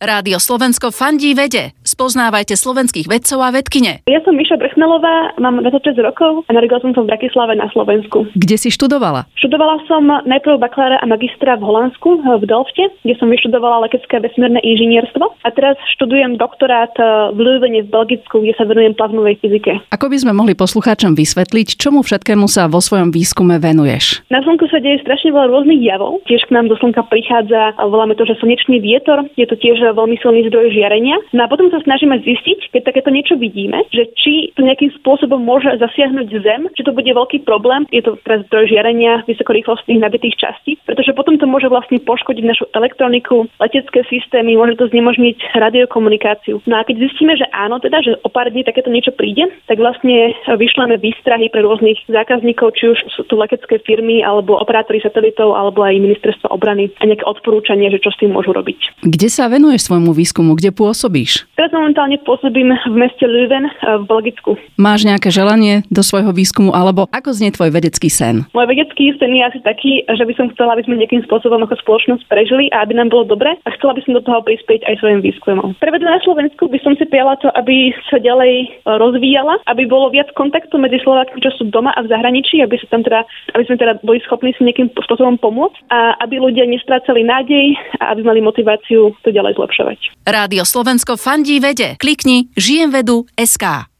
Rádio Slovensko fandí vede. Spoznávajte slovenských vedcov a vedkine. Ja som Miša Brechnelová, mám 26 rokov a narodila som sa v Bratislave na Slovensku. Kde si študovala? Študovala som najprv bakalára a magistra v Holandsku, v Delfte, kde som vyštudovala letecké vesmírne inžinierstvo a teraz študujem doktorát v Lövene v Belgicku, kde sa venujem plazmovej fyzike. Ako by sme mohli poslucháčom vysvetliť, čomu všetkému sa vo svojom výskume venuješ? Na Slnku sa deje strašne veľa rôznych javov. Tiež k nám do Slnka prichádza, voláme to, že slnečný vietor, je to tiež veľmi silný zdroj žiarenia. No a potom sa snažíme zistiť, keď takéto niečo vidíme, že či to nejakým spôsobom môže zasiahnuť Zem, či to bude veľký problém, je to teraz zdroj žiarenia vysokorýchlostných nabitých častí, pretože potom to môže vlastne poškodiť našu elektroniku, letecké systémy, môže to znemožniť radiokomunikáciu. No a keď zistíme, že áno, teda, že o pár dní takéto niečo príde, tak vlastne vyšleme výstrahy pre rôznych zákazníkov, či už sú to letecké firmy, alebo operátori satelitov, alebo aj ministerstvo obrany a nejaké odporúčanie, že čo s tým môžu robiť. Kde sa venuješ svojmu výskumu? Kde pôsobíš? Teraz momentálne pôsobím v meste Leuven v Belgicku. Máš nejaké želanie do svojho výskumu alebo ako znie tvoj vedecký sen? Môj vedecký sen je asi taký, že by som chcela, aby sme nejakým spôsobom ako spoločnosť prežili a aby nám bolo dobre a chcela by som do toho prispieť aj svojim výskumom. Pre vedu na Slovensku by som si prijala to, aby sa ďalej rozvíjala, aby bolo viac kontaktu medzi Slovákmi, čo sú doma a v zahraničí, aby sa tam teda, aby sme teda boli schopní si nejakým spôsobom pomôcť a aby ľudia nestrácali nádej a aby mali motiváciu to ďalej zlepšovať. Rádio Slovensko fandí vede. Klikni žijem vedu SK.